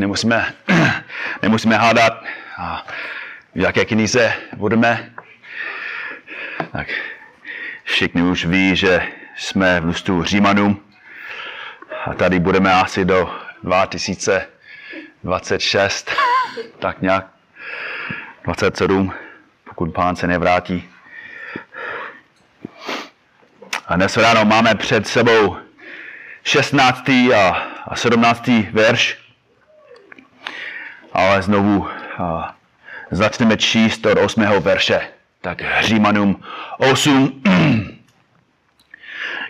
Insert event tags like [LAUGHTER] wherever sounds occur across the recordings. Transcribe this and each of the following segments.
nemusíme, [CLEARS THROAT] nemusíme hádat, a v jaké knize budeme. Tak všichni už ví, že jsme v listu Římanům a tady budeme asi do 2026, [LAUGHS] tak nějak 27, pokud pán se nevrátí. A dnes ráno máme před sebou 16. a 17. verš, ale znovu a, začneme číst od 8. verše. Tak Římanům 8, [CLEARS THROAT]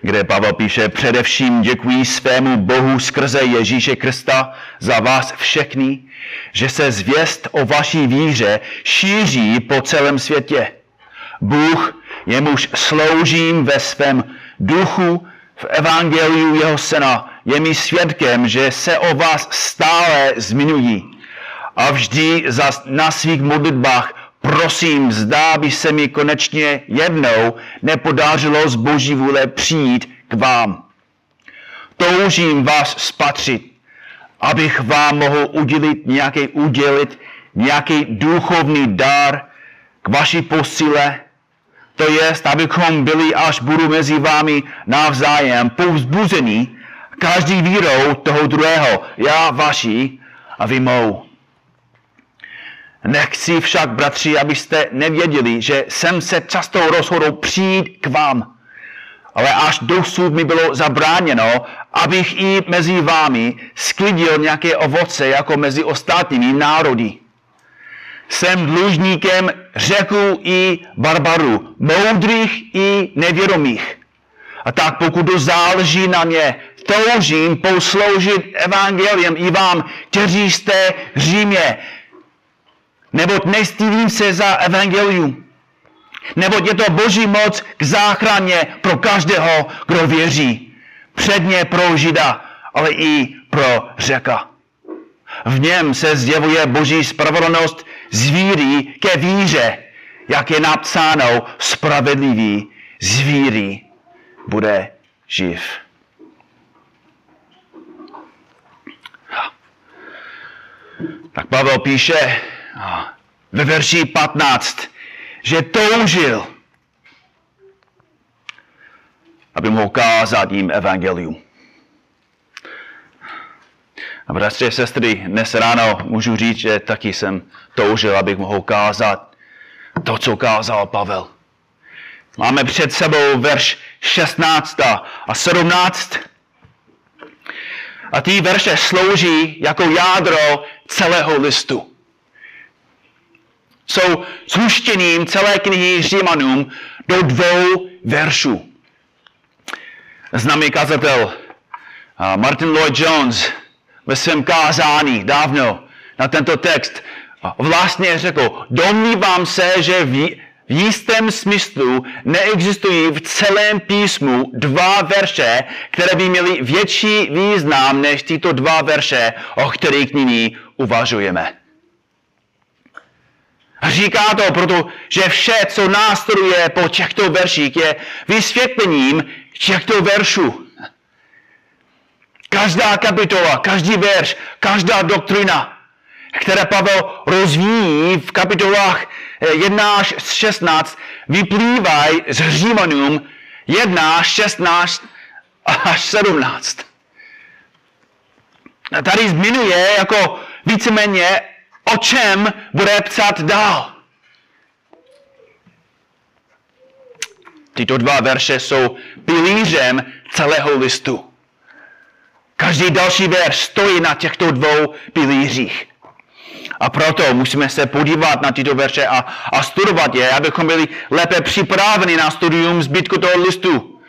kde Pavel píše, především děkuji svému Bohu skrze Ježíše Krista za vás všechny, že se zvěst o vaší víře šíří po celém světě. Bůh, jemuž sloužím ve svém duchu v evangeliu jeho syna, je mi svědkem, že se o vás stále zmiňují. A vždy na svých modlitbách prosím, zdá by se mi konečně jednou nepodařilo z boží vůle přijít k vám. Toužím vás spatřit, abych vám mohl udělit nějaký, udělit nějaký duchovní dar k vaší posile, to je, abychom byli, až budu mezi vámi navzájem povzbuzení, každý vírou toho druhého, já vaší a vy mou. Nechci však, bratři, abyste nevěděli, že jsem se často rozhodl přijít k vám. Ale až dosud mi bylo zabráněno, abych i mezi vámi sklidil nějaké ovoce jako mezi ostatními národy. Jsem dlužníkem řeků i barbarů, moudrých i nevědomých. A tak pokud to záleží na mě, toužím posloužit evangeliem i vám, kteří jste v Římě, Neboť nestydím se za evangelium. Neboť je to boží moc k záchraně pro každého, kdo věří. Předně pro Žida, ale i pro řeka. V něm se zjevuje boží spravedlnost z víry ke víře, jak je napsáno, spravedlivý z víry bude živ. Tak Pavel píše, ve verši 15, že toužil, aby mohl kázat jim evangelium. A bratři a sestry, dnes ráno můžu říct, že taky jsem toužil, abych mohl kázat to, co kázal Pavel. Máme před sebou verš 16 a 17. A ty verše slouží jako jádro celého listu jsou zhuštěním celé knihy Římanům do dvou veršů. Známý kazatel Martin Lloyd Jones ve svém kázání dávno na tento text vlastně řekl, domnívám se, že v, v jistém smyslu neexistují v celém písmu dva verše, které by měly větší význam než tyto dva verše, o kterých nyní uvažujeme. A říká to, protože vše, co následuje po těchto verších, je vysvětlením těchto veršů. Každá kapitola, každý verš, každá doktrina, které Pavel rozvíjí v kapitolách 1 až 16, vyplývají z Římanům 1, 16 až 17. A tady zmiňuje jako víceméně o čem bude psát dál. Tyto dva verše jsou pilířem celého listu. Každý další verš stojí na těchto dvou pilířích. A proto musíme se podívat na tyto verše a, a studovat je, abychom byli lépe připraveni na studium zbytku toho listu.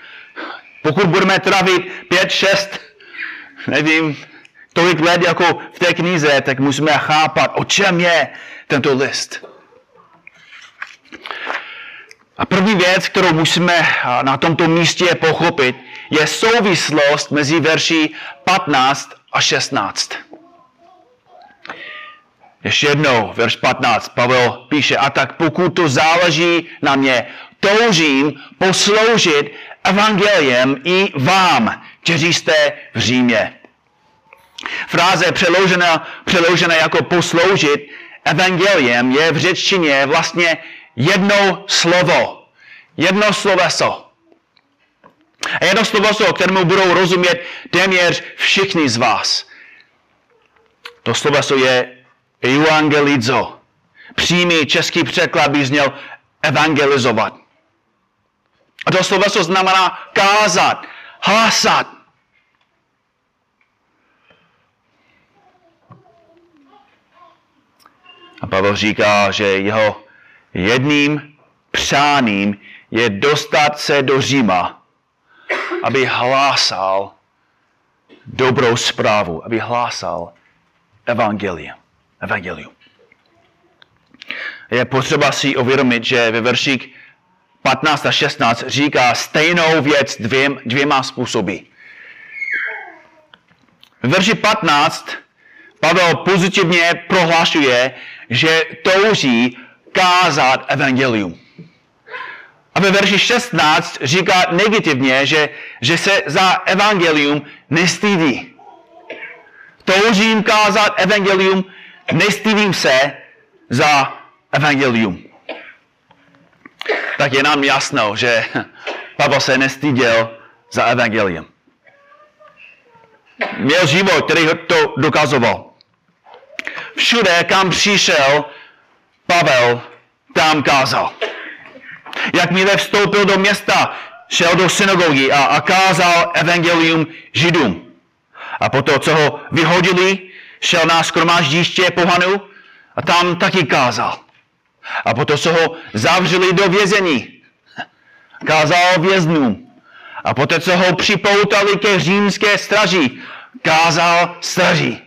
Pokud budeme trávit pět, šest, nevím, tolik let jako v té knize, tak musíme chápat, o čem je tento list. A první věc, kterou musíme na tomto místě pochopit, je souvislost mezi verši 15 a 16. Ještě jednou, verš 15, Pavel píše, a tak pokud to záleží na mě, toužím posloužit evangeliem i vám, kteří jste v Římě. Fráze přeložená, přeložená jako posloužit evangeliem je v řečtině vlastně jedno slovo. Jedno sloveso. A jedno sloveso, kterému budou rozumět téměř všichni z vás. To sloveso je evangelizo. Přímý český překlad by zněl evangelizovat. A to sloveso znamená kázat, hlásat. A Pavel říká, že jeho jedným přáním je dostat se do Říma, aby hlásal dobrou zprávu, aby hlásal evangelium. evangelium. Je potřeba si uvědomit, že ve verších 15 a 16 říká stejnou věc dvěm, dvěma způsoby. V verši 15 Pavel pozitivně prohlašuje, že touží kázat evangelium. A ve verši 16 říká negativně, že, že se za evangelium nestydí. Toužím kázat evangelium, nestydím se za evangelium. Tak je nám jasno, že [LAUGHS] Pavel se nestyděl za evangelium. Měl život, který to dokazoval. Všude, kam přišel, Pavel tam kázal. Jakmile vstoupil do města, šel do synagogy a, a kázal evangelium židům. A potom, co ho vyhodili, šel na skromáždiště pohanu a tam taky kázal. A potom se ho zavřeli do vězení. Kázal věznům. A poté, co ho připoutali ke římské straži, kázal straži.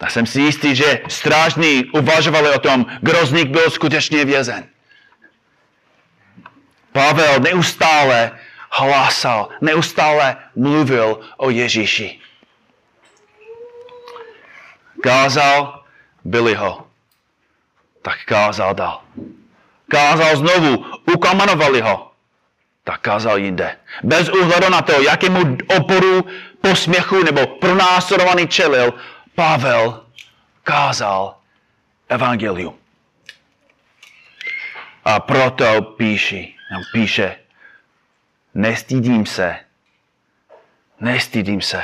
Tak jsem si jistý, že strážní uvažovali o tom, nich byl skutečně vězen. Pavel neustále hlásal, neustále mluvil o Ježíši. Kázal, byli ho. Tak kázal dál. Kázal znovu, ukamanovali ho. Tak kázal jinde. Bez úhledu na to, jakému oporu, posměchu nebo pronásledovaný čelil, Pavel kázal evangelium. A proto píši, nám píše, nestydím se, nestydím se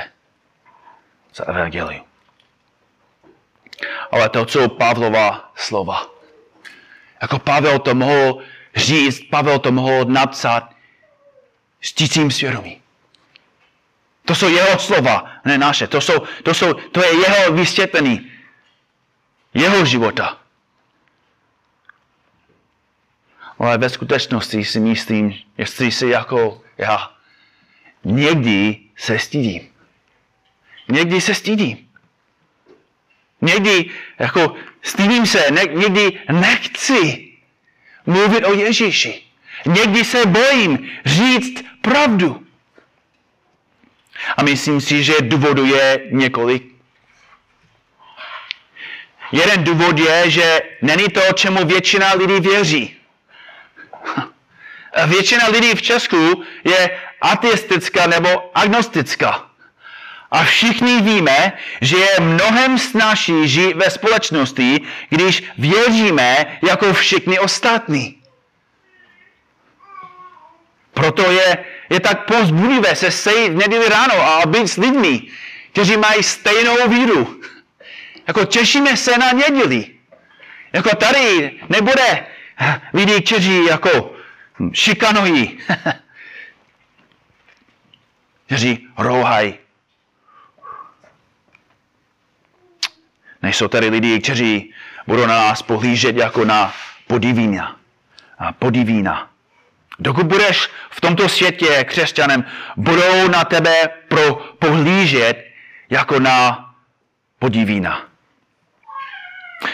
za evangelium. Ale to jsou Pavlova slova. Jako Pavel to mohl říct, Pavel to mohl napsat s tisím svědomí. To jsou jeho slova, ne naše. To, jsou, to, jsou, to je jeho vysvětlení, jeho života. Ale ve skutečnosti si myslím, jestli si jako já, někdy se stydím. Někdy se stydím. Někdy jako stydím se, ne, někdy nechci mluvit o Ježíši. Někdy se bojím říct pravdu. A myslím si, že důvodu je několik. Jeden důvod je, že není to, čemu většina lidí věří. [LAUGHS] Většina lidí v Česku je ateistická nebo agnostická. A všichni víme, že je mnohem snažší žít ve společnosti, když věříme jako všichni ostatní. Proto je, je tak pozbudivé se sejít v neděli ráno a být s lidmi, kteří mají stejnou víru. Jako těšíme se na neděli. Jako tady nebude lidi, kteří jako šikanují, [LAUGHS] kteří rouhají. Nejsou tady lidi, kteří budou na nás pohlížet jako na podivína. A podivína. Dokud budeš v tomto světě křesťanem, budou na tebe pro pohlížet jako na podivína.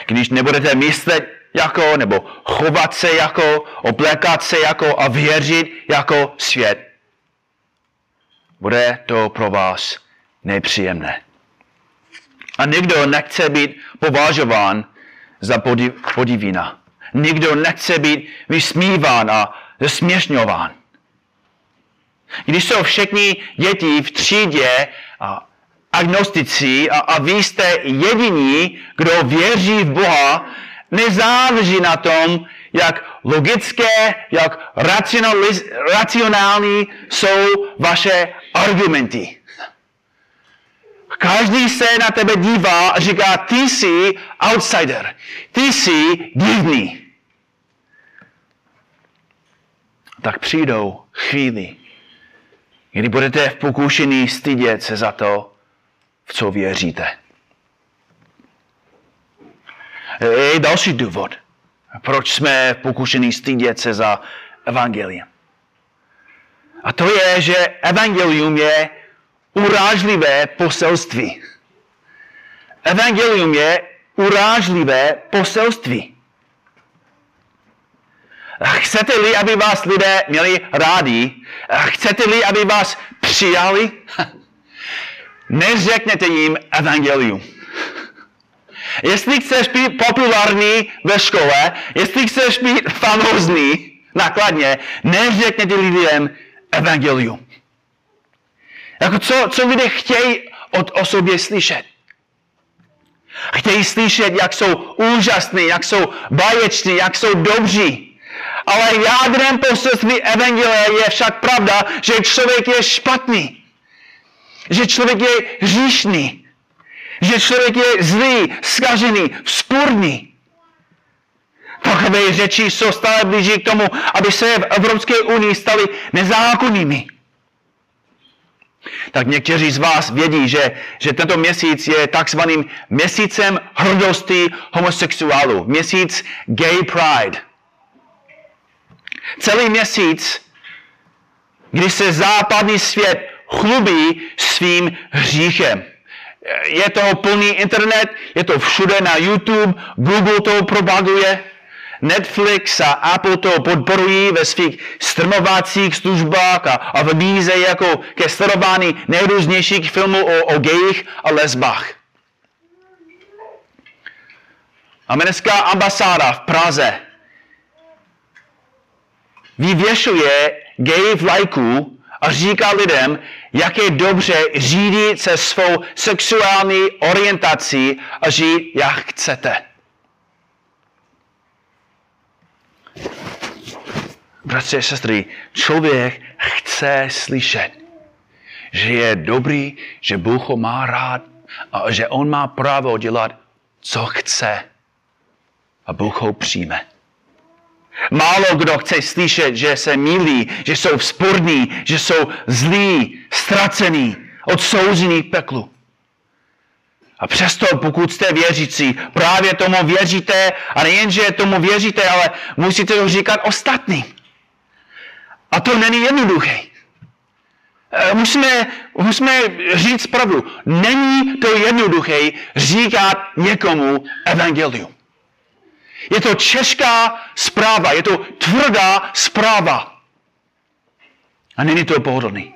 Když nebudete myslet jako, nebo chovat se jako, oblékat se jako a věřit jako svět, bude to pro vás nepříjemné. A nikdo nechce být považován za podivína. Nikdo nechce být vysmíván a zesměšňován. Když jsou všechny děti v třídě a agnostici a, a vy jste jediní, kdo věří v Boha, nezáleží na tom, jak logické, jak racionální jsou vaše argumenty. Každý se na tebe dívá a říká, ty jsi outsider, ty jsi divný. Tak přijdou chvíli, kdy budete v pokušení stydět se za to, v co věříte. Je další důvod, proč jsme pokušení stydět se za evangelium. A to je, že evangelium je urážlivé poselství. Evangelium je urážlivé poselství. Chcete-li, aby vás lidé měli rádi? Chcete-li, aby vás přijali? [LAUGHS] Neřekněte jim evangelium. Jestli chceš být populární ve škole, jestli chceš být famózní nakladně, neřekněte lidem evangelium. Jako co, co lidé chtějí od o sobě slyšet? Chtějí slyšet, jak jsou úžasní, jak jsou báječní, jak jsou dobří. Ale jádrem poselství Evangelia je však pravda, že člověk je špatný. Že člověk je hříšný. Že člověk je zlý, skažený, vzpůrný. Takové řeči jsou stále blíží k tomu, aby se v Evropské unii stali nezákonnými tak někteří z vás vědí, že, že tento měsíc je takzvaným měsícem hrdosti homosexuálů. Měsíc Gay Pride. Celý měsíc, kdy se západní svět chlubí svým hříchem. Je toho plný internet, je to všude na YouTube, Google to propaguje. Netflix a Apple to podporují ve svých streamovacích službách a, a vybízejí jako ke sledování nejrůznějších filmů o, o gejích a lesbách. Americká ambasáda v Praze vyvěšuje gay vlajku a říká lidem, jak je dobře řídit se svou sexuální orientací a žít, jak chcete. Bratři a sestry, člověk chce slyšet, že je dobrý, že Bůh ho má rád a že on má právo dělat, co chce. A Bůh ho přijme. Málo kdo chce slyšet, že se milí, že jsou vzpůrní, že jsou zlí, ztracení, odsouzení peklu. A přesto, pokud jste věřící, právě tomu věříte a nejenže tomu věříte, ale musíte to říkat ostatním. A to není jednoduché. Eh, musíme, musíme říct pravdu. Není to jednoduché říkat někomu evangelium. Je to česká zpráva, je to tvrdá zpráva. A není to pohodlný.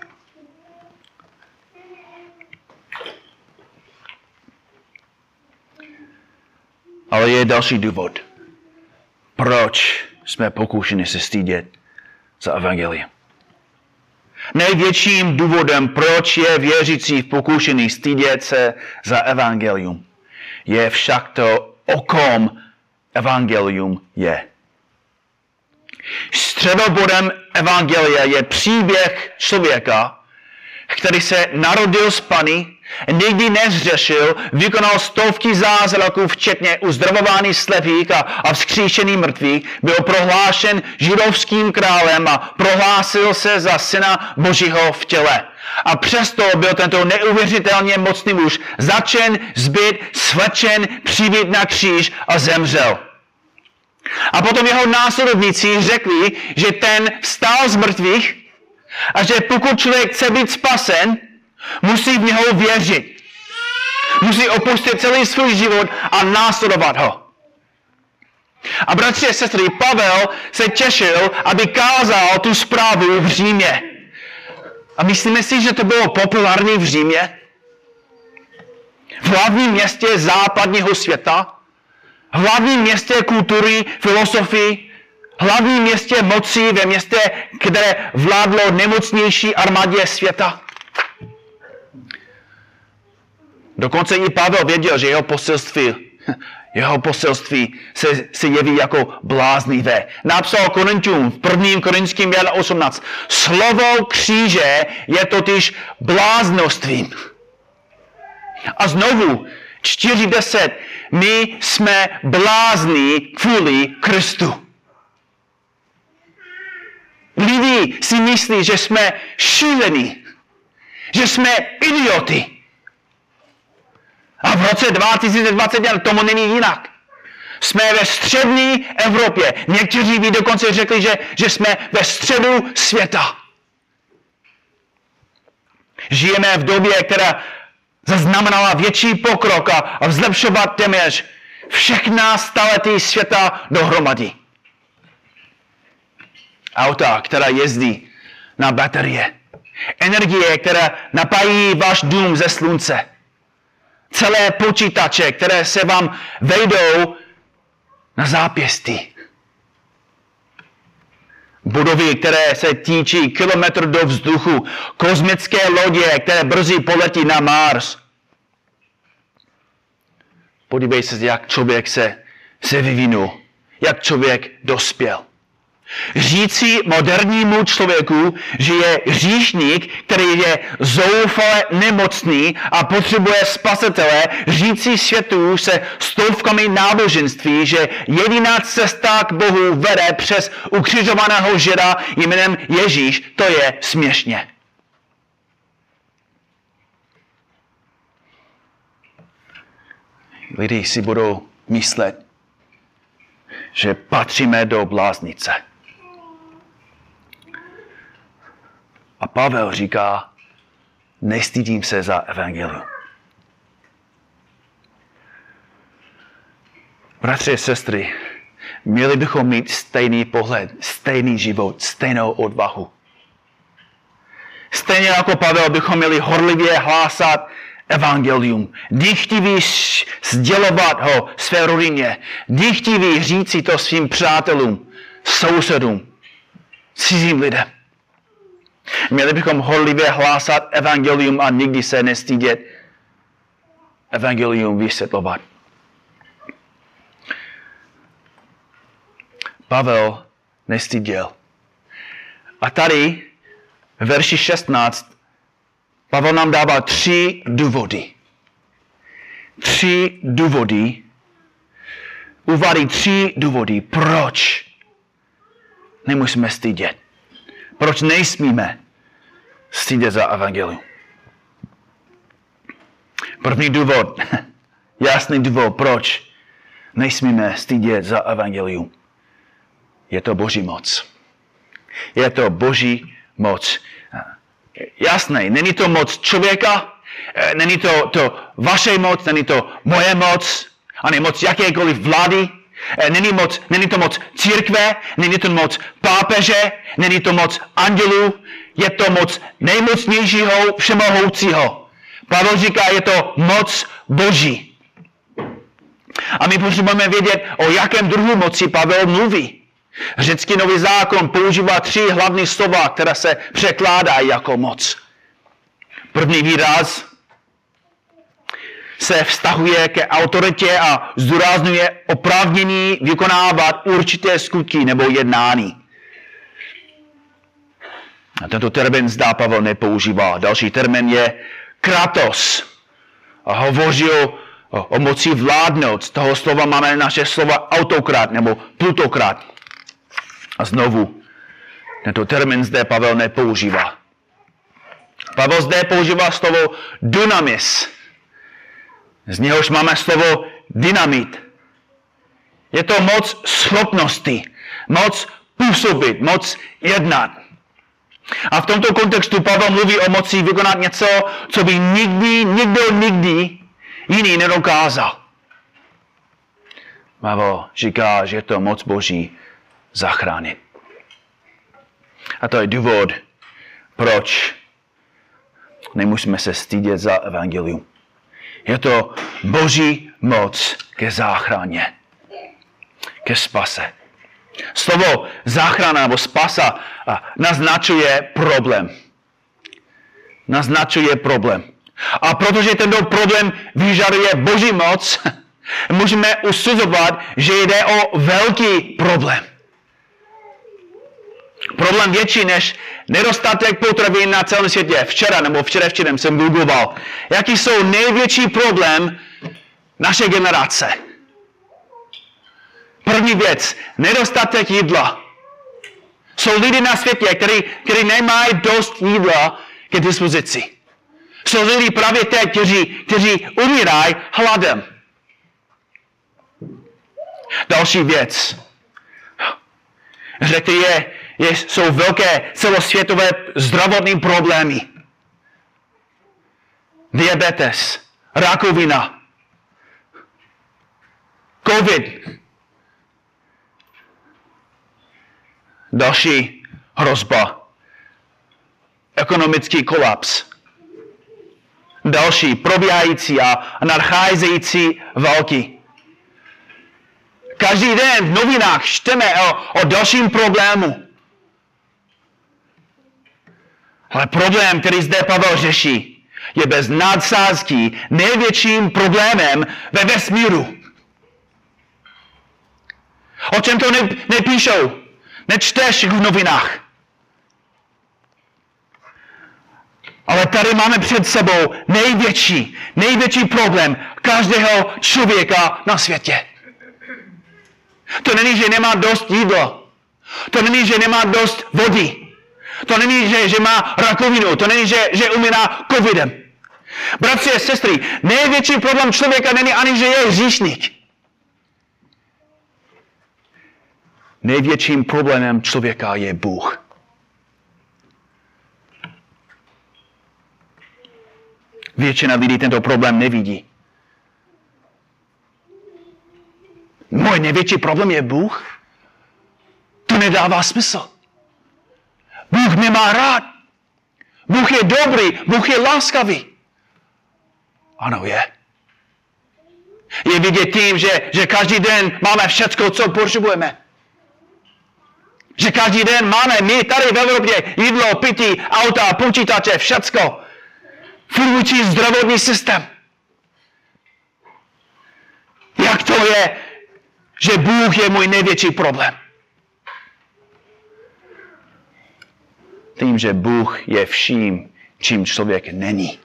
Ale je další důvod, proč jsme pokoušeni se stydět za evangelium. Největším důvodem, proč je věřící pokoušený stydět se za evangelium, je však to, o kom evangelium je. Středobodem evangelia je příběh člověka, který se narodil z Pany, nikdy nezřešil, vykonal stovky zázraků, včetně uzdravování slepých a, a vzkříšený mrtvých, byl prohlášen židovským králem a prohlásil se za syna Božího v těle. A přesto byl tento neuvěřitelně mocný muž začen, zbyt, svečen, přibít na kříž a zemřel. A potom jeho následovníci řekli, že ten vstal z mrtvých a že pokud člověk chce být spasen, musí v něho věřit. Musí opustit celý svůj život a následovat ho. A bratři a sestry, Pavel se těšil, aby kázal tu zprávu v Římě. A myslíme si, že to bylo populární v Římě? V hlavním městě západního světa? Hlavním městě kultury, filosofii? hlavním městě moci, ve městě, které vládlo nemocnější armádě světa. Dokonce i Pavel věděl, že jeho poselství, jeho poselství se, se jeví jako bláznivé. Napsal Korintium v 1. Korinským 18. Slovo kříže je totiž bláznostvím. A znovu, 40. My jsme blázni kvůli Kristu. Lidi si myslí, že jsme šílení, že jsme idioty. A v roce 2021 tomu není jinak. Jsme ve střední Evropě. Někteří by dokonce řekli, že, že jsme ve středu světa. Žijeme v době, která zaznamenala větší pokrok a vzlepšovat téměř všechna staletí světa dohromady. Auta, která jezdí na baterie. Energie, která napájí váš dům ze slunce celé počítače, které se vám vejdou na zápěstí. Budovy, které se tíčí kilometr do vzduchu, kozmické lodě, které brzy poletí na Mars. Podívej se, jak člověk se, se vyvinul, jak člověk dospěl. Říci modernímu člověku, že je říšník, který je zoufale nemocný a potřebuje spasitele, říci světu se stovkami náboženství, že jediná cesta k Bohu vede přes ukřižovaného žida jménem Ježíš, to je směšně. Lidi si budou myslet, že patříme do bláznice. A Pavel říká, nestydím se za evangelium. Bratři a sestry, měli bychom mít stejný pohled, stejný život, stejnou odvahu. Stejně jako Pavel bychom měli horlivě hlásat evangelium. Dychtivý sdělovat ho své rodině. Dychtivý říci to svým přátelům, sousedům, cizím lidem. Měli bychom horlivě hlásat evangelium a nikdy se nestydět evangelium vysvětlovat. Pavel nestyděl. A tady v verši 16 Pavel nám dává tři důvody. Tři důvody. Uvádí tři důvody, proč nemusíme stydět. Proč nejsmíme stydět za evangelium? První důvod, [LAUGHS] jasný důvod, proč nejsmíme stydět za evangelium. Je to boží moc. Je to boží moc. Jasné, není to moc člověka, není to, to vaše moc, není to moje moc, ani moc jakékoliv vlády, Eh, není, moc, není to moc církve, není to moc pápeže, není to moc andělů, je to moc nejmocnějšího všemohoucího. Pavel říká, je to moc boží. A my potřebujeme vědět, o jakém druhu moci Pavel mluví. Řecký nový zákon používá tři hlavní slova, která se překládají jako moc. První výraz se vztahuje ke autoritě a zdůrazňuje oprávnění vykonávat určité skutky nebo jednání. A tento termín zdá Pavel nepoužívá. Další termín je kratos. A hovoří o, o moci vládnout. Z toho slova máme naše slova autokrat nebo plutokrat. A znovu, tento termín zde Pavel nepoužívá. Pavel zde používá slovo dynamis z něhož máme slovo dynamit. Je to moc schopnosti, moc působit, moc jednat. A v tomto kontextu Pavel mluví o moci vykonat něco, co by nikdy, nikdo nikdy jiný nedokázal. Pavel říká, že je to moc Boží zachránit. A to je důvod, proč nemusíme se stydět za evangelium. Je to boží moc ke záchraně, ke spase. Slovo záchrana nebo spasa naznačuje problém. Naznačuje problém. A protože tento problém vyžaduje boží moc, [LAUGHS] můžeme usuzovat, že jde o velký problém. Problém větší než nedostatek potravin na celém světě. Včera nebo včera včera jsem googloval, jaký jsou největší problém naše generace. První věc, nedostatek jídla. Jsou lidi na světě, kteří, kteří nemají dost jídla k dispozici. Jsou lidi právě teď, kteří, kteří umírají hladem. Další věc. Řekli je, je, jsou velké celosvětové zdravotní problémy. Diabetes, rakovina, covid. Další hrozba. Ekonomický kolaps. Další probíhající a nadcházející války. Každý den v novinách čteme o, o dalším problému. Ale problém, který zde Pavel řeší, je bez nadsázky největším problémem ve vesmíru. O čem to ne, nepíšou? Nečteš v novinách. Ale tady máme před sebou největší, největší problém každého člověka na světě. To není, že nemá dost jídla. To není, že nemá dost vody. To není, že, že má rakovinu. To není, že, že umírá covidem. Bratři a sestry, největší problém člověka není ani, že je hříšník. Největším problémem člověka je Bůh. Většina lidí tento problém nevidí. Můj největší problém je Bůh? To nedává smysl. Bůh mě má rád. Bůh je dobrý, Bůh je láskavý. Ano, je. Je vidět tím, že, že každý den máme všechno, co potřebujeme. Že každý den máme my tady v Evropě jídlo, pití, auta, počítače, všecko. Fungující zdravotní systém. Jak to je, že Bůh je můj největší problém? Tím, že Bůh je vším, čím člověk není.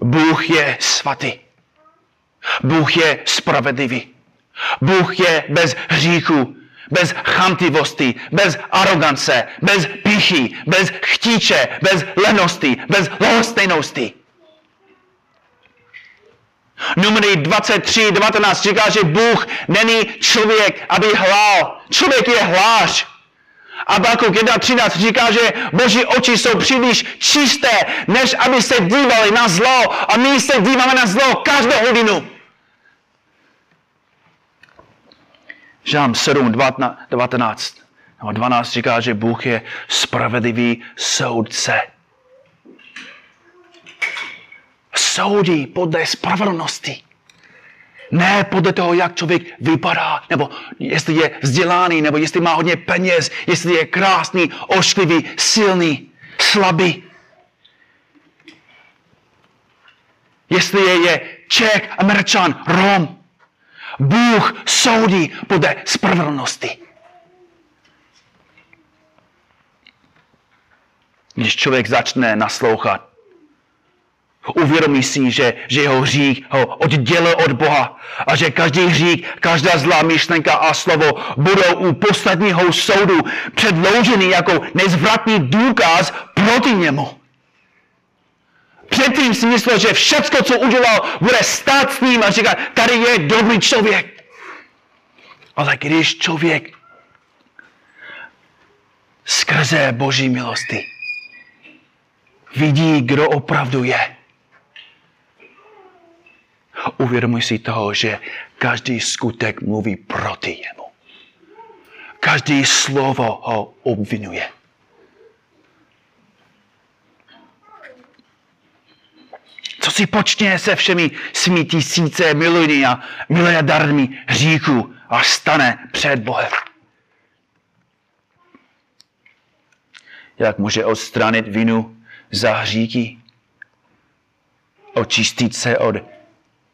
Bůh je svatý. Bůh je spravedlivý. Bůh je bez hříchu, bez chamtivosti, bez arogance, bez pichy, bez chtíče, bez lenosti, bez lhostejnosti. Numery 23, 19 říká, že Bůh není člověk, aby hlál. Člověk je hlář. A Bakuk 1.13 říká, že boží oči jsou příliš čisté, než aby se dívali na zlo. A my se díváme na zlo každou hodinu. Žám 7, 19, 12 říká, že Bůh je spravedlivý soudce. Soudí podle spravedlnosti. Ne podle toho, jak člověk vypadá, nebo jestli je vzdělaný, nebo jestli má hodně peněz, jestli je krásný, ošklivý, silný, slabý. Jestli je, je Čech, Američan, Rom. Bůh soudí podle spravedlnosti. Když člověk začne naslouchat Uvědomí si, že, že jeho hřích ho oddělil od Boha a že každý hřích, každá zlá myšlenka a slovo budou u posledního soudu předloženy jako nezvratný důkaz proti němu. Předtím si myslel, že všechno, co udělal, bude stát s ním a říkat, tady je dobrý člověk. Ale když člověk skrze Boží milosti vidí, kdo opravdu je, Uvědomuj si toho, že každý skutek mluví proti němu. Každý slovo ho obvinuje. Co si počne se všemi svými tisíce miliony a miliardármi hříků a stane před Bohem? Jak může odstranit vinu za hříky, očistit se od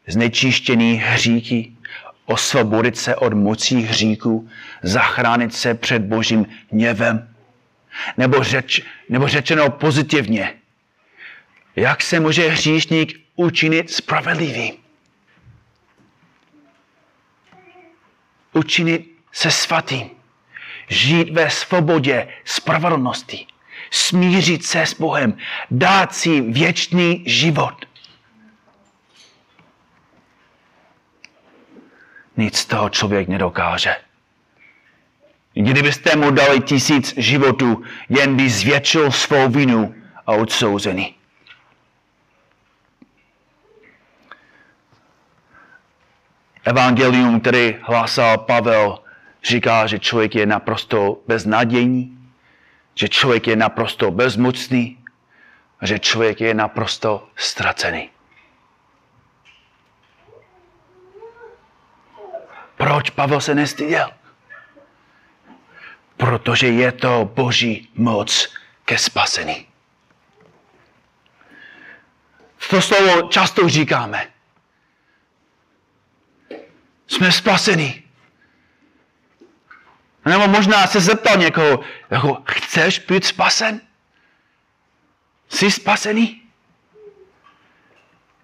znečištění hříky, osvobodit se od mocí hříků, zachránit se před božím hněvem. Nebo, řeč, nebo řečeno pozitivně, jak se může hříšník učinit spravedlivý? Učinit se svatým. Žít ve svobodě, spravedlnosti. Smířit se s Bohem. Dát si věčný život. Nic z toho člověk nedokáže. Kdybyste mu dali tisíc životů, jen by zvětšil svou vinu a odsouzený. Evangelium, který hlásal Pavel, říká, že člověk je naprosto beznadějný, že člověk je naprosto bezmocný a že člověk je naprosto ztracený. Proč Pavel se nestyděl? Protože je to boží moc ke spasení. To slovo často říkáme. Jsme spaseni. Nebo možná se zeptal někoho, jako, chceš být spasen? Jsi spasený?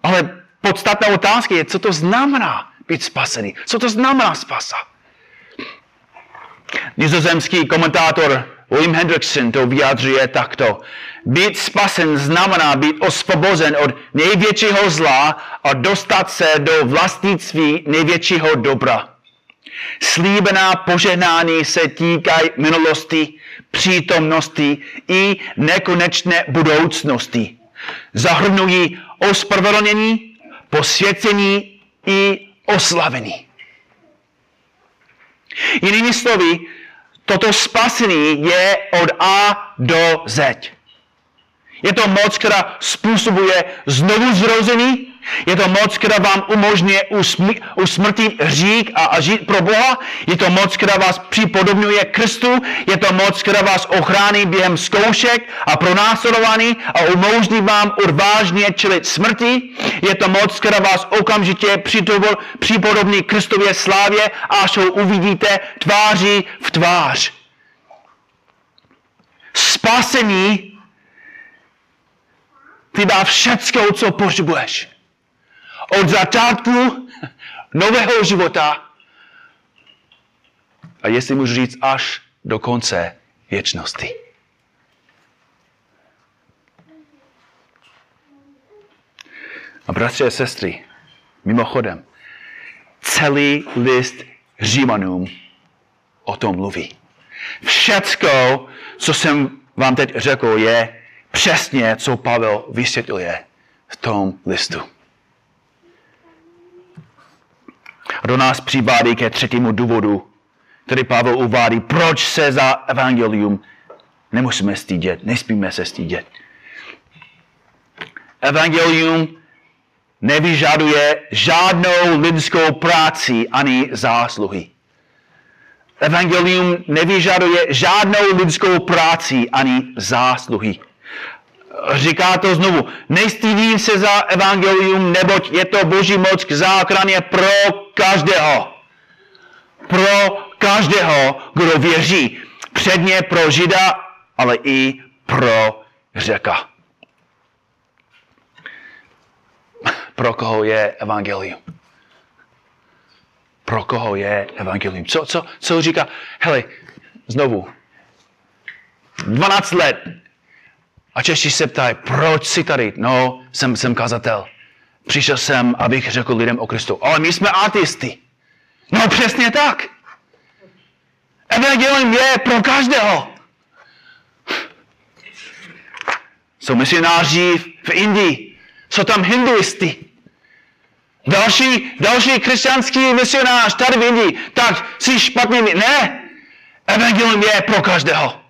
Ale podstatná otázka je, co to znamená být spasený. Co to znamená spasa? Nizozemský komentátor William Hendrickson to vyjadřuje takto. Být spasen znamená být osvobozen od největšího zla a dostat se do vlastnictví největšího dobra. Slíbená požehnání se týkají minulosti, přítomnosti i nekonečné budoucnosti. Zahrnují ospravedlnění, posvěcení i oslavení. Jinými slovy, toto spasení je od A do Z. Je to moc, která způsobuje znovu zrození, je to moc, která vám umožňuje usmrtit hřík a, a žít pro Boha. Je to moc, která vás připodobňuje Kristu. Je to moc, která vás ochrání během zkoušek a pronásledování a umožní vám odvážně čelit smrti. Je to moc, která vás okamžitě připodobní Kristově slávě, až ho uvidíte tváří v tvář. Spasení ty dá všecko, co potřebuješ od začátku nového života a jestli můžu říct až do konce věčnosti. A bratři a sestry, mimochodem, celý list Římanům o tom mluví. Všecko, co jsem vám teď řekl, je přesně, co Pavel vysvětluje v tom listu. A do nás přivádí ke třetímu důvodu, který Pavel uvádí, proč se za evangelium nemusíme stydět, nespíme se stydět. Evangelium nevyžaduje žádnou lidskou práci ani zásluhy. Evangelium nevyžaduje žádnou lidskou práci ani zásluhy říká to znovu, nestydím se za evangelium, neboť je to boží moc k záchraně pro každého. Pro každého, kdo věří. Předně pro žida, ale i pro řeka. Pro koho je evangelium? Pro koho je evangelium? Co, co, co říká? Hele, znovu. 12 let a Češi se ptají, proč jsi tady? No, jsem, jsem kazatel. Přišel jsem, abych řekl lidem o Kristu. Ale my jsme ateisty. No přesně tak. Evangelium je pro každého. Jsou misionáři v Indii. Jsou tam hinduisty. Další, další křesťanský misionář tady v Indii. Tak jsi špatný. Ne. Evangelium je pro každého.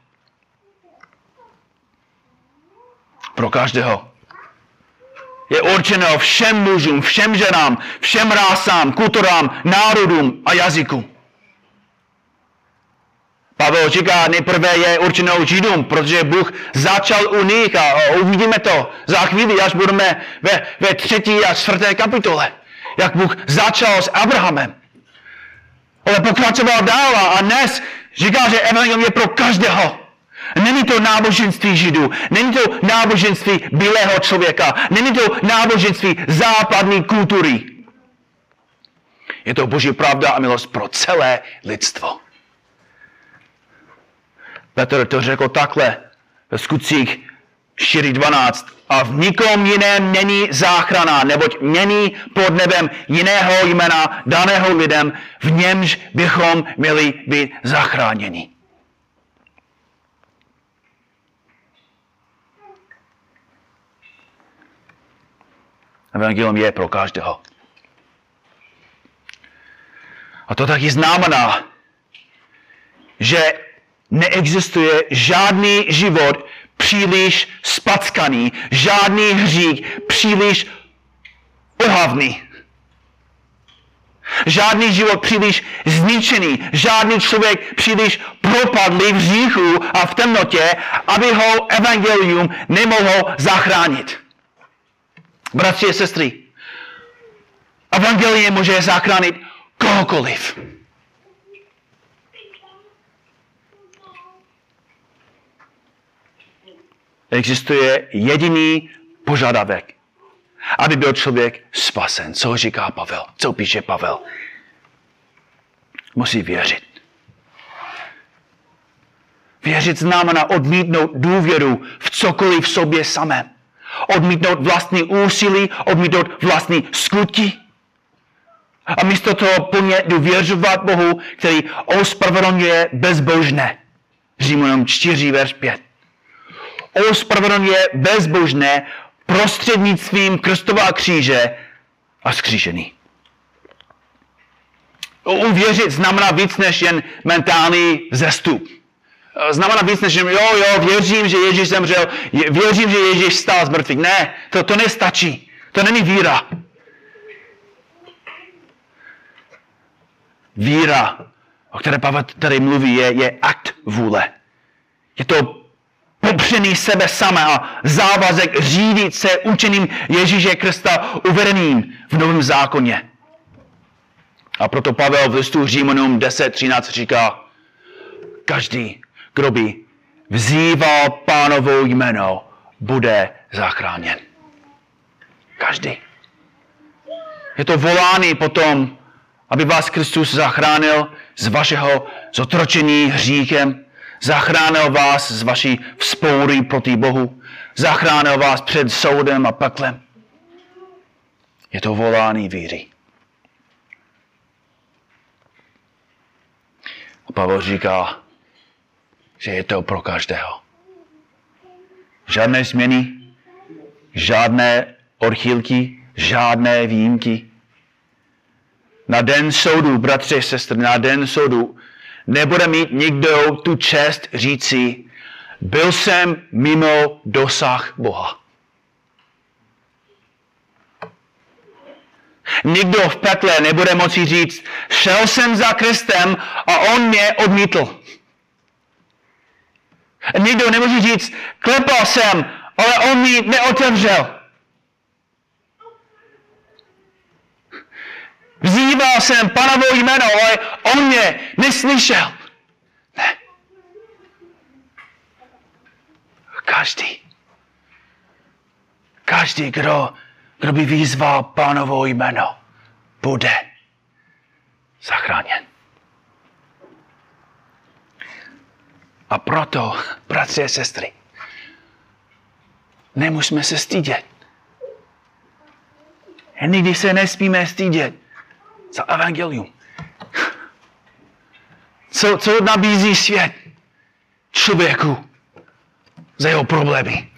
pro každého. Je určeno všem mužům, všem ženám, všem rásám, kulturám, národům a jazykům. Pavel říká, nejprve je určenou Židům, protože Bůh začal u nich a uvidíme to za chvíli, až budeme ve, ve třetí a čtvrté kapitole. Jak Bůh začal s Abrahamem. Ale pokračoval dál a dnes říká, že evangelium je pro každého. Není to náboženství židů, není to náboženství bílého člověka, není to náboženství západní kultury. Je to boží pravda a milost pro celé lidstvo. Petr to řekl takhle ve skutcích 4.12. A v nikom jiném není záchrana, neboť není pod nebem jiného jména daného lidem, v němž bychom měli být zachráněni. Evangelium je pro každého. A to taky znamená, že neexistuje žádný život příliš spackaný, žádný hřík příliš ohavný. Žádný život příliš zničený, žádný člověk příliš propadlý v hříchu a v temnotě, aby ho evangelium nemohlo zachránit. Bratři a sestry, evangelium může zachránit kohokoliv. Existuje jediný požadavek, aby byl člověk spasen. Co říká Pavel? Co píše Pavel? Musí věřit. Věřit znamená odmítnout důvěru v cokoliv v sobě samém. Odmítnout vlastní úsilí, odmítnout vlastní skutky. A místo toho plně důvěřovat Bohu, který ospravedlňuje bezbožné. Římanům 4, verš 5 ospravedlňuje bezbožné prostřednictvím Kristova kříže a skříšený. Uvěřit znamená víc než jen mentální zestup. Znamená víc než jen, jo, jo, věřím, že Ježíš zemřel, věřím, že Ježíš stál z mrtvých. Ne, to, to nestačí. To není víra. Víra, o které Pavel tady mluví, je, je akt vůle. Je to popřený sebe sama a závazek řídit se učením Ježíše Krista uvedeným v Novém zákoně. A proto Pavel v listu Římanům 10.13 říká, každý, kdo by vzýval pánovou jméno, bude zachráněn. Každý. Je to volání potom, aby vás Kristus zachránil z vašeho zotročení hříchem, Zachránil vás z vaší vzpoury proti Bohu. Zachránil vás před soudem a peklem. Je to volání víry. A Pavel říká, že je to pro každého. Žádné změny, žádné odchylky, žádné výjimky. Na den soudu, bratři, sestry, na den soudu nebude mít nikdo tu čest říci, byl jsem mimo dosah Boha. Nikdo v pekle nebude moci říct, šel jsem za Kristem a on mě odmítl. Nikdo nemůže říct, klepal jsem, ale on mi neotevřel. Vzýval jsem panovou jméno, ale on mě neslyšel. Ne. Každý. Každý, kdo, kdo by vyzval pánovou jméno, bude zachráněn. A proto, bratři a sestry, nemusíme se stydět. Nikdy se nesmíme stydět za evangelium. Co, co nabízí svět člověku za jeho problémy?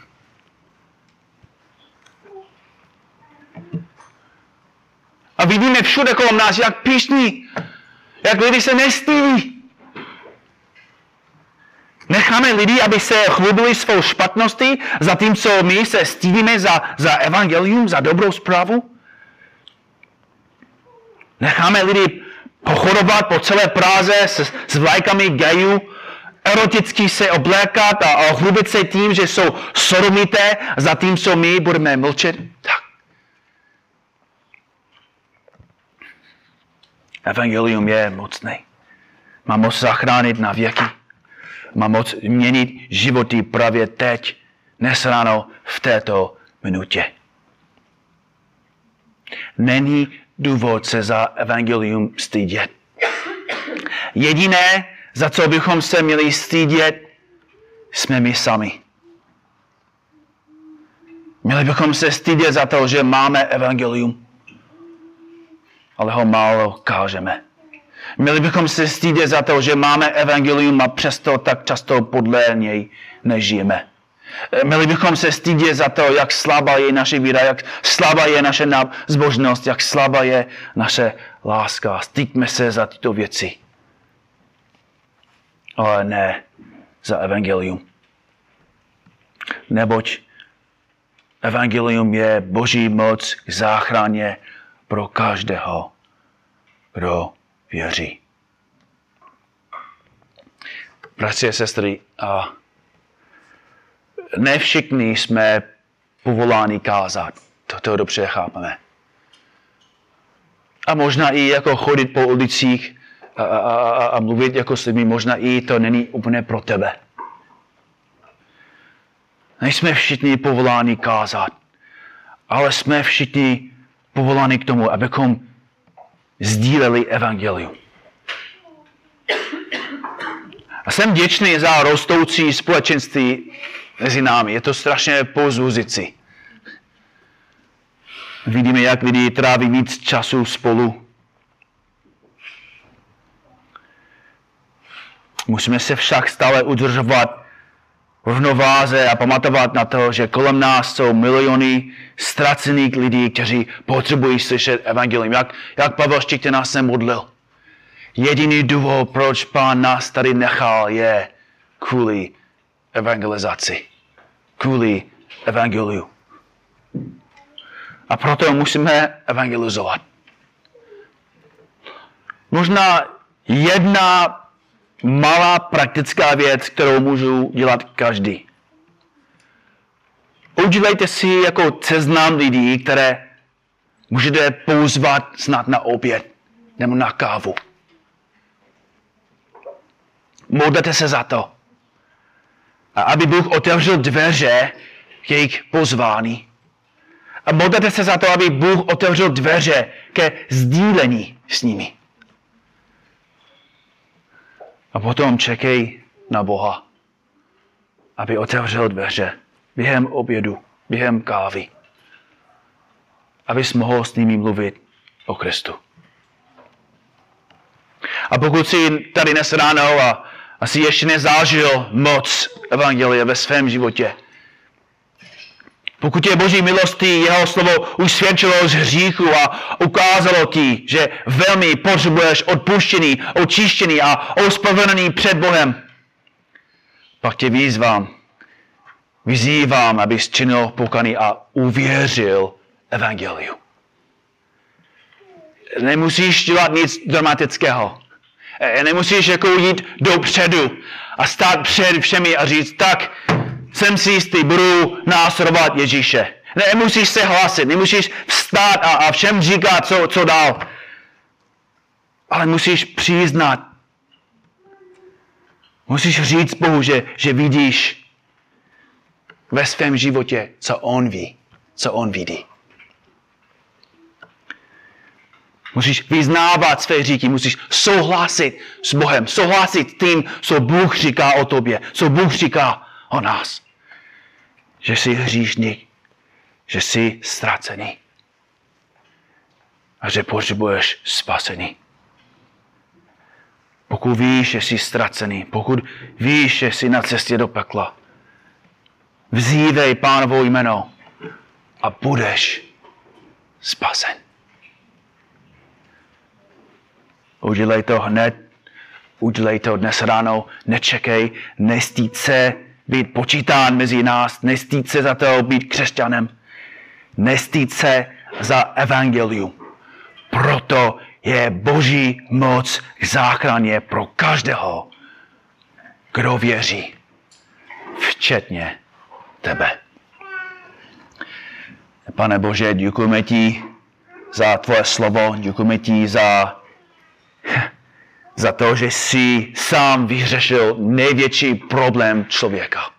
A vidíme všude kolem nás, jak píšní, jak lidi se nestýlí. Necháme lidi, aby se chlubili svou špatností, zatímco my se stýdíme za, za evangelium, za dobrou zprávu. Necháme lidi pochodovat po celé Praze s, s vlajkami gayů eroticky se oblékat a ochlubit se tím, že jsou soromité, zatímco my budeme mlčet. Tak. Evangelium je mocný. Má moc zachránit na věky. Má moc měnit životy právě teď, dnes ráno, v této minutě. Není důvod se za evangelium stydět. Jediné, za co bychom se měli stydět, jsme my sami. Měli bychom se stydět za to, že máme evangelium, ale ho málo kážeme. Měli bychom se stydět za to, že máme evangelium a přesto tak často podle něj nežijeme. Měli bychom se stydět za to, jak slabá je naše víra, jak slabá je naše zbožnost, jak slabá je naše láska. Styďme se za tyto věci. Ale ne za evangelium. Neboť evangelium je boží moc k záchraně pro každého, kdo věří. Bratři a sestry, a ne všichni jsme povoláni kázat. To, to dobře chápeme. A možná i jako chodit po ulicích a, a, a, a mluvit jako s lidmi, možná i to není úplně pro tebe. Nejsme všichni povoláni kázat, ale jsme všichni povoláni k tomu, abychom sdíleli evangelium. A jsem vděčný za rostoucí společenství mezi námi. Je to strašně pozvuzici. Vidíme, jak lidi tráví víc času spolu. Musíme se však stále udržovat rovnováze a pamatovat na to, že kolem nás jsou miliony ztracených lidí, kteří potřebují slyšet evangelium. Jak, jak Pavel Štíktě nás se modlil. Jediný důvod, proč pán nás tady nechal, je kvůli evangelizaci. Kvůli evangeliu. A proto musíme evangelizovat. Možná jedna malá praktická věc, kterou můžu dělat každý. Udělejte si jako seznam lidí, které můžete pozvat snad na oběd nebo na kávu. Modlete se za to. A aby Bůh otevřel dveře k jejich pozvání. A modlete se za to, aby Bůh otevřel dveře ke sdílení s nimi. A potom čekej na Boha, aby otevřel dveře během obědu, během kávy, abys mohl s nimi mluvit o Kristu. A pokud jsi tady dnes ráno a asi ještě nezážil moc Evangelia ve svém životě, pokud je Boží milostí, jeho slovo usvědčilo z hříchu a ukázalo ti, že velmi potřebuješ odpuštěný, očištěný a ospravedlněný před Bohem, pak tě výzvám, vyzývám, abys činil pokany a uvěřil evangeliu. Nemusíš dělat nic dramatického. E, nemusíš jako jít dopředu a stát před všemi a říct, tak, jsem si jistý, budu následovat Ježíše. Nemusíš se hlasit, nemusíš vstát a, a všem říkat, co, co dál. Ale musíš přiznat. Musíš říct Bohu, že, že vidíš ve svém životě, co On ví, co On vidí. Musíš vyznávat své říky, musíš souhlasit s Bohem, souhlasit tím, co Bůh říká o tobě, co Bůh říká o nás že jsi hříšník, že jsi ztracený a že potřebuješ spasení. Pokud víš, že jsi ztracený, pokud víš, že jsi na cestě do pekla, vzívej pánovo jméno a budeš spasen. Udělej to hned, udělej to dnes ráno, nečekej, nestýd se, být počítán mezi nás, nestýd se za to být křesťanem, nestýd se za evangelium. Proto je boží moc k záchraně pro každého, kdo věří, včetně tebe. Pane Bože, děkujeme ti za tvoje slovo, děkujeme ti za, za to, že jsi sám vyřešil největší problém člověka.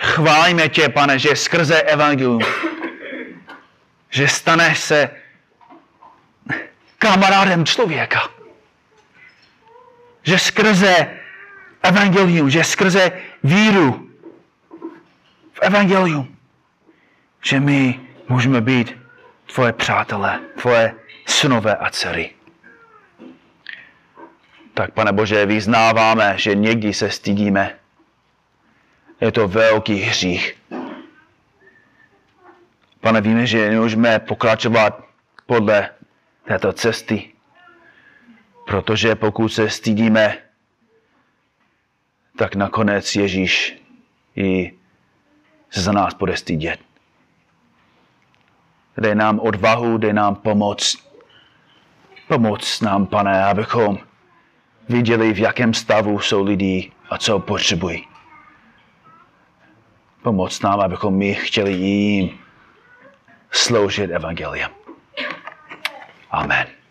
Chválíme tě, pane, že skrze evangelium, že staneš se kamarádem člověka. Že skrze evangelium, že skrze víru v evangelium, že my můžeme být tvoje přátelé, tvoje synové a dcery. Tak, pane Bože, vyznáváme, že někdy se stydíme. Je to velký hřích. Pane, víme, že nemůžeme pokračovat podle této cesty, protože pokud se stydíme, tak nakonec Ježíš i za nás bude stydět. Dej nám odvahu, dej nám pomoc. Pomoc nám, pane, abychom viděli, v jakém stavu jsou lidi a co potřebují. Pomoc nám, abychom my chtěli jim sloužit evangeliem. Amen.